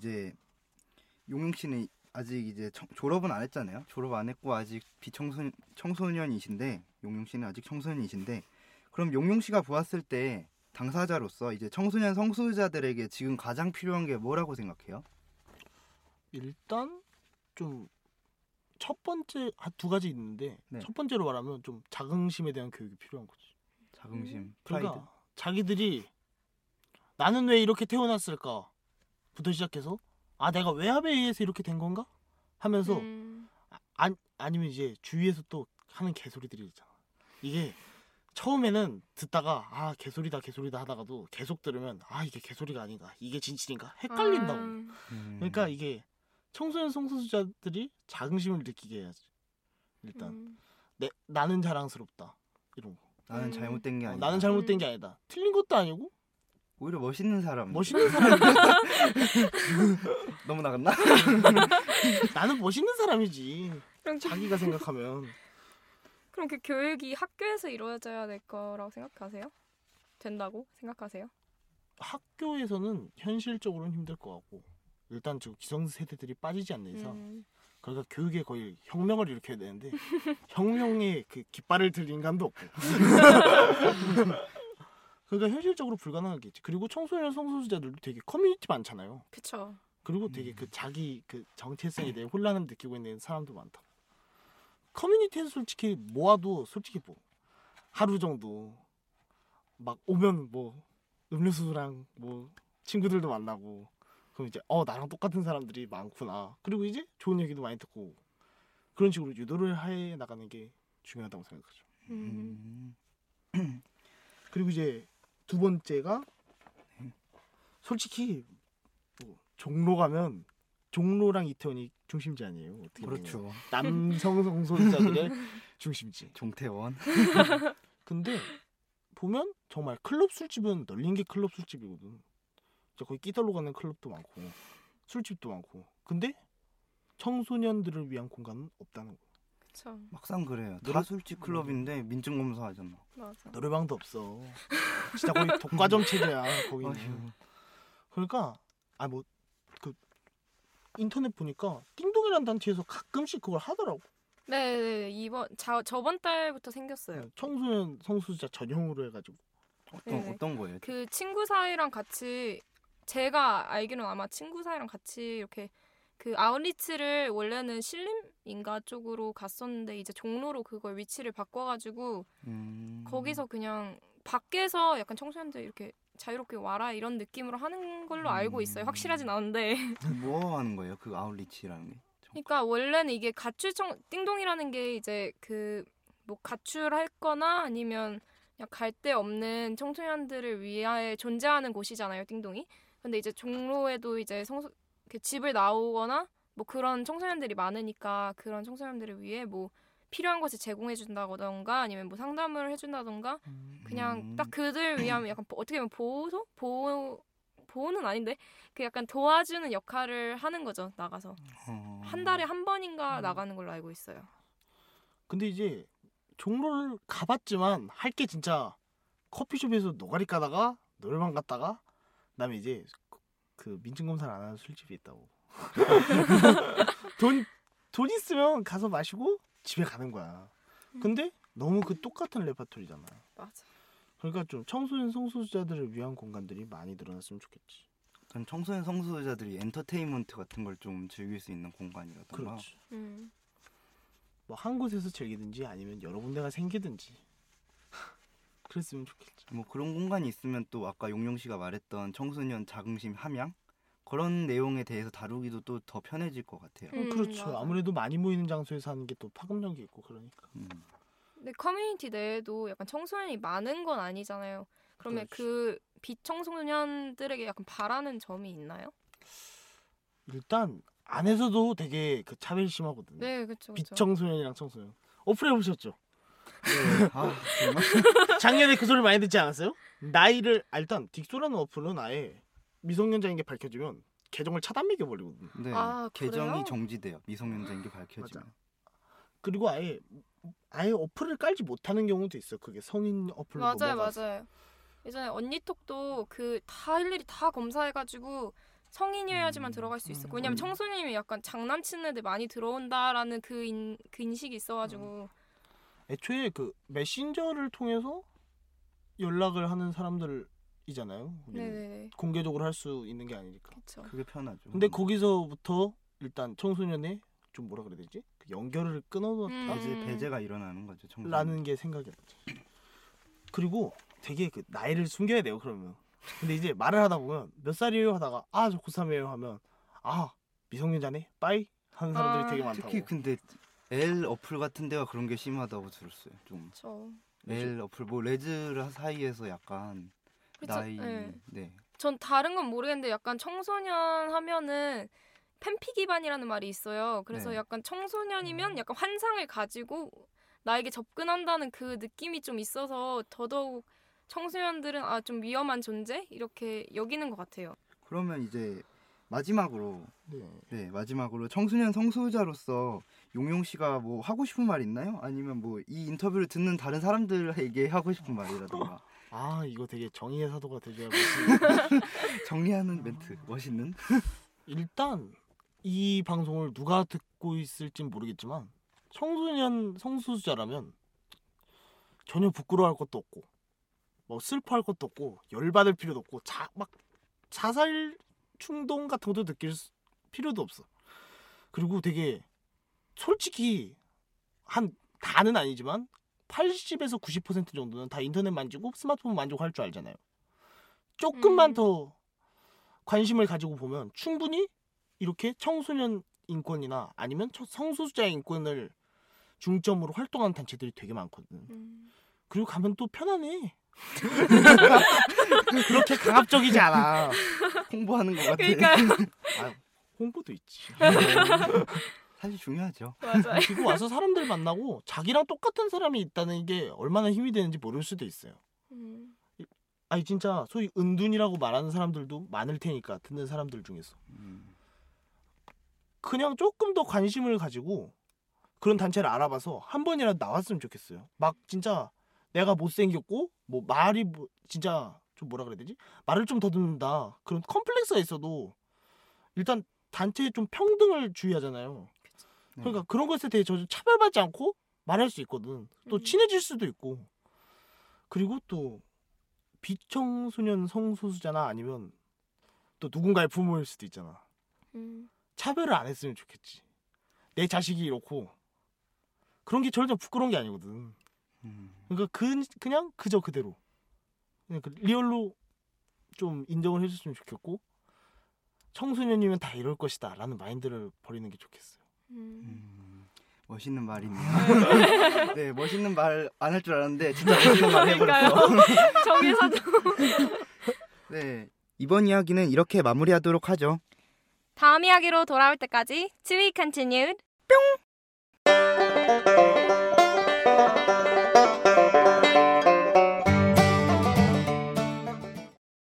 이제 용용 씨는 아직 이제 청- 졸업은 안 했잖아요. 졸업 안 했고 아직 비청소 청소년이신데 용용 씨는 아직 청소년이신데 그럼 용용 씨가 보았을 때 당사자로서 이제 청소년 성소수자들에게 지금 가장 필요한 게 뭐라고 생각해요? 일단 좀 첫 번째 한두 가지 있는데 네. 첫 번째로 말하면 좀 자긍심에 대한 교육이 필요한 거지. 자긍심, 프라이드. 그러니까 자기들이 나는 왜 이렇게 태어났을까 부터 시작해서 아 내가 외압에 의해서 이렇게 된 건가 하면서 음, 아, 아니면 이제 주위에서 또 하는 개소리들이 있잖아. 이게 처음에는 듣다가 아 개소리다 개소리다 하다가도 계속 들으면 아 이게 개소리가 아닌가 이게 진실인가 헷갈린다고. 아, 음. 그러니까 이게 청소년 성소수자들이 자긍심을 느끼게 해야지. 일단 음. 내 나는 자랑스럽다 이런 거. 나는 음. 잘못된 게 어, 아니다. 나는 잘못된 게 아니다. 틀린 것도 아니고 오히려 멋있는 사람. 멋있는 사람이 너무 나갔나? 나는 멋있는 사람이지. 그럼, 그- 자기가 생각하면 그럼 그 교육이 학교에서 이루어져야 될 거라고 생각하세요? 된다고 생각하세요? 학교에서는 현실적으로는 힘들 것 같고 일단 지금 기성세대들이 빠지지 않는 이상 음, 그러니까 교육에 거의 혁명을 일으켜야 되는데 혁명의 그 깃발을 들 인간도 없고 그러니까 현실적으로 불가능하겠지 그리고 청소년 성소수자들도 되게 커뮤니티 많잖아요 그쵸. 그리고 되게 그 자기 그 정체성에 대해 혼란을 느끼고 있는 사람도 많다 커뮤니티에서 솔직히 모아도 솔직히 뭐 하루 정도 막 오면 뭐 음료수랑 뭐 친구들도 만나고 그럼 이제 어 나랑 똑같은 사람들이 많구나 그리고 이제 좋은 얘기도 많이 듣고 그런 식으로 유도를 해 나가는 게 중요하다고 생각하죠 음. 음. 그리고 이제 두 번째가 솔직히 뭐 종로 가면 종로랑 이태원이 중심지 아니에요 어떻게 보면. 그렇죠. 남성 성소수자들의 중심지 종태원. 근데 보면 정말 클럽 술집은 널린 게 클럽 술집이거든. 진짜 거기 끼달로 가는 클럽도 많고 술집도 많고. 근데 청소년들을 위한 공간은 없다는 거. 그쵸. 막상 그래요. 다 노래- 술집 클럽인데 민증 검사 하잖아. 맞아. 노래방도 없어. 진짜 거의 독과점 체제야 거기는. 아휴. 그러니까 아 뭐 그 인터넷 보니까 띵동이라는 단체에서 가끔씩 그걸 하더라고. 네 네 이번 자, 저번 달부터 생겼어요. 청소년 성소수자 전용으로 해가지고. 어떤 네네. 어떤 거예요? 그 친구 사이랑 같이 제가 알기로는 아마 친구 사이랑 같이 이렇게 그 아웃리치를 원래는 신림인가 쪽으로 갔었는데 이제 종로로 그걸 위치를 바꿔가지고 음. 거기서 그냥 밖에서 약간 청소년들 이렇게 자유롭게 와라 이런 느낌으로 하는 걸로 알고 있어요. 확실하진 않은데. 뭐 하는 거예요? 그 아웃리치라는 게? 그러니까 원래는 이게 가출 청 띵동이라는 게 이제 그 뭐 가출할거나 아니면 그냥 갈 데 없는 청소년들을 위하여 존재하는 곳이잖아요, 띵동이. 근데 이제 종로에도 이제 성소 그 집을 나오거나 뭐 그런 청소년들이 많으니까 그런 청소년들을 위해 뭐 필요한 것을 제공해 준다던가 아니면 뭐 상담을 해 준다던가 그냥 음. 딱 그들 위한 약간 보- 어떻게 보면 보호소? 보호 보호는 아닌데 그 약간 도와주는 역할을 하는 거죠 나가서 어. 한 달에 한 번인가 음. 나가는 걸로 알고 있어요. 근데 이제 종로를 가봤지만 할 게 진짜 커피숍에서 노가리 까다가 노래방 갔다가 그다음에 이제 그- 그 민증 검사를 안 하는 술집이 있다고. 돈, 돈 있으면 가서 마시고 집에 가는 거야. 근데 너무 그 똑같은 레파토리잖아. 맞아. 그러니까 좀 청소년 성소수자들을 위한 공간들이 많이 늘어났으면 좋겠지. 전 청소년 성소수자들이 엔터테인먼트 같은 걸 좀 즐길 수 있는 공간이라던가. 그렇지. 음. 뭐한 곳에서 즐기든지 아니면 여러 군데가 생기든지 그랬으면 좋겠지. 뭐 그런 공간이 있으면 또 아까 용용 씨가 말했던 청소년 자긍심 함양 그런 내용에 대해서 다루기도 또 더 편해질 것 같아요. 음, 그렇죠. 맞아. 아무래도 많이 모이는 장소에서 하는 게 또 파급력이 있고 그러니까. 음. 근데 커뮤니티 내에도 약간 청소년이 많은 건 아니잖아요. 그러면 그렇지. 그 비청소년들에게 약간 바라는 점이 있나요? 일단 안에서도 되게 그 차별이 심하거든요. 네, 그렇죠. 비청소년이랑 청소년. 어플 해 보셨죠? 아 정말? 작년에 그 소리 많이 듣지 않았어요? 나이를 아, 일단 딕소라는 어플은 아예 미성년자인 게 밝혀지면 계정을 차단 매겨 버리거든요. 네. 아, 계정이 그래요? 정지돼요. 미성년자인 게 밝혀지면. 그리고 아예 아예 어플을 깔지 못하는 경우도 있어. 그게 성인 어플로 맞아요, 넘어가서. 맞아요. 예전에 언니톡도 그 다 일일이 다 검사해가지고 성인이어야지만 음. 들어갈 수 있었고 음. 왜냐면 청소년이면 약간 장난치는 애들 많이 들어온다라는 그, 인, 그 인식이 있어가지고 애초에 그 메신저를 통해서 연락을 하는 사람들이잖아요. 네네네 공개적으로 할 수 있는 게 아니니까. 그쵸 그게 편하죠. 근데 거기서부터 일단 청소년의 좀 뭐라 그래야 되지? 그 연결을 음. 끊어놨다라는 배제 배제가 일어나는 거죠. 청소년. 게 생각이 났죠. 그리고 되게 그 나이를 숨겨야 돼요. 그러면. 근데 이제 말을 하다 보면 몇 살이에요 하다가 아 저 고3이에요 하면 아 미성년자네 bye 하는 사람들이 아, 되게 많다고. 특히 근데 L 어플 같은 데가 그런 게 심하다고 들었어요. 좀저 L 어플 뭐 레즈 사이에서 약간 그쵸, 나이 네. 네. 전 다른 건 모르겠는데 약간 청소년 하면은 팬피 기반이라는 말이 있어요. 그래서 네. 약간 음. 청소년이면 약간 환상을 가지고 나에게 접근한다는 그 느낌이 좀 있어서 더더욱 청소년들은 아 좀 위험한 존재 이렇게 여기는 것 같아요. 그러면 이제 마지막으로 네. 네 마지막으로 청소년 성소유자로서 용용 씨가 뭐 하고 싶은 말 있나요? 아니면 뭐 이 인터뷰를 듣는 다른 사람들에게 하고 싶은 말이라든가 아 이거 되게 정의의 사도가 되줘야지. 정리하는 멘트 멋있는 일단 이 방송을 누가 듣고 있을진 모르겠지만 청소년 성소수자라면 전혀 부끄러워할 것도 없고 뭐 슬퍼할 것도 없고 열받을 필요도 없고 자 막 자살 충동 같은 것도 느낄 수- 필요도 없어. 그리고 되게 솔직히 한 다는 아니지만 80에서 90% 정도는 다 인터넷 만지고 스마트폰 만지고 할 줄 알잖아요. 조금만 음. 더 관심을 가지고 보면 충분히 이렇게 청소년 인권이나 아니면 저- 성소수자의 인권을 중점으로 활동하는 단체들이 되게 많거든. 음. 그리고 가면 또 편안해. 그렇게 강압적이지 않아. 홍보하는 것 같아. 그러니까요. 아, 홍보도 있지. 사실 중요하죠. 맞아요. 그리고 와서 사람들 만나고 자기랑 똑같은 사람이 있다는 게 얼마나 힘이 되는지 모를 수도 있어요. 음. 아니 진짜 소위 은둔이라고 말하는 사람들도 많을 테니까 듣는 사람들 중에서 음, 그냥 조금 더 관심을 가지고 그런 단체를 알아봐서 한 번이라도 나왔으면 좋겠어요. 막 진짜 내가 못생겼고 뭐 말이 뭐 진짜 좀 뭐라 그래야 되지? 말을 좀 더듬는다 그런 컴플렉스가 있어도 일단 단체에 좀 평등을 주의하잖아요. 네. 그러니까 그런 것에 대해 저 차별받지 않고 말할 수 있거든. 또 음. 친해질 수도 있고. 그리고 또 비청소년 성소수자나 아니면 또 누군가의 부모일 수도 있잖아. 음. 차별을 안 했으면 좋겠지. 내 자식이 이렇고 그런 게 절대 부끄러운 게 아니거든. 음, 그러니까 그 그냥 그저 그대로 그냥 그 리얼로 좀 인정을 해줬으면 좋겠고 청소년이면 다 이럴 것이다라는 마인드를 버리는 게 좋겠어요. 음. 음, 멋있는 말이네요. 네, 멋있는 말 안 할 줄 알았는데 진짜 멋있는 말 해버렸어. 정의사도 네, 이번 이야기는 이렇게 마무리하도록 하죠. 다음 이야기로 돌아올 때까지 To be continued. 뿅.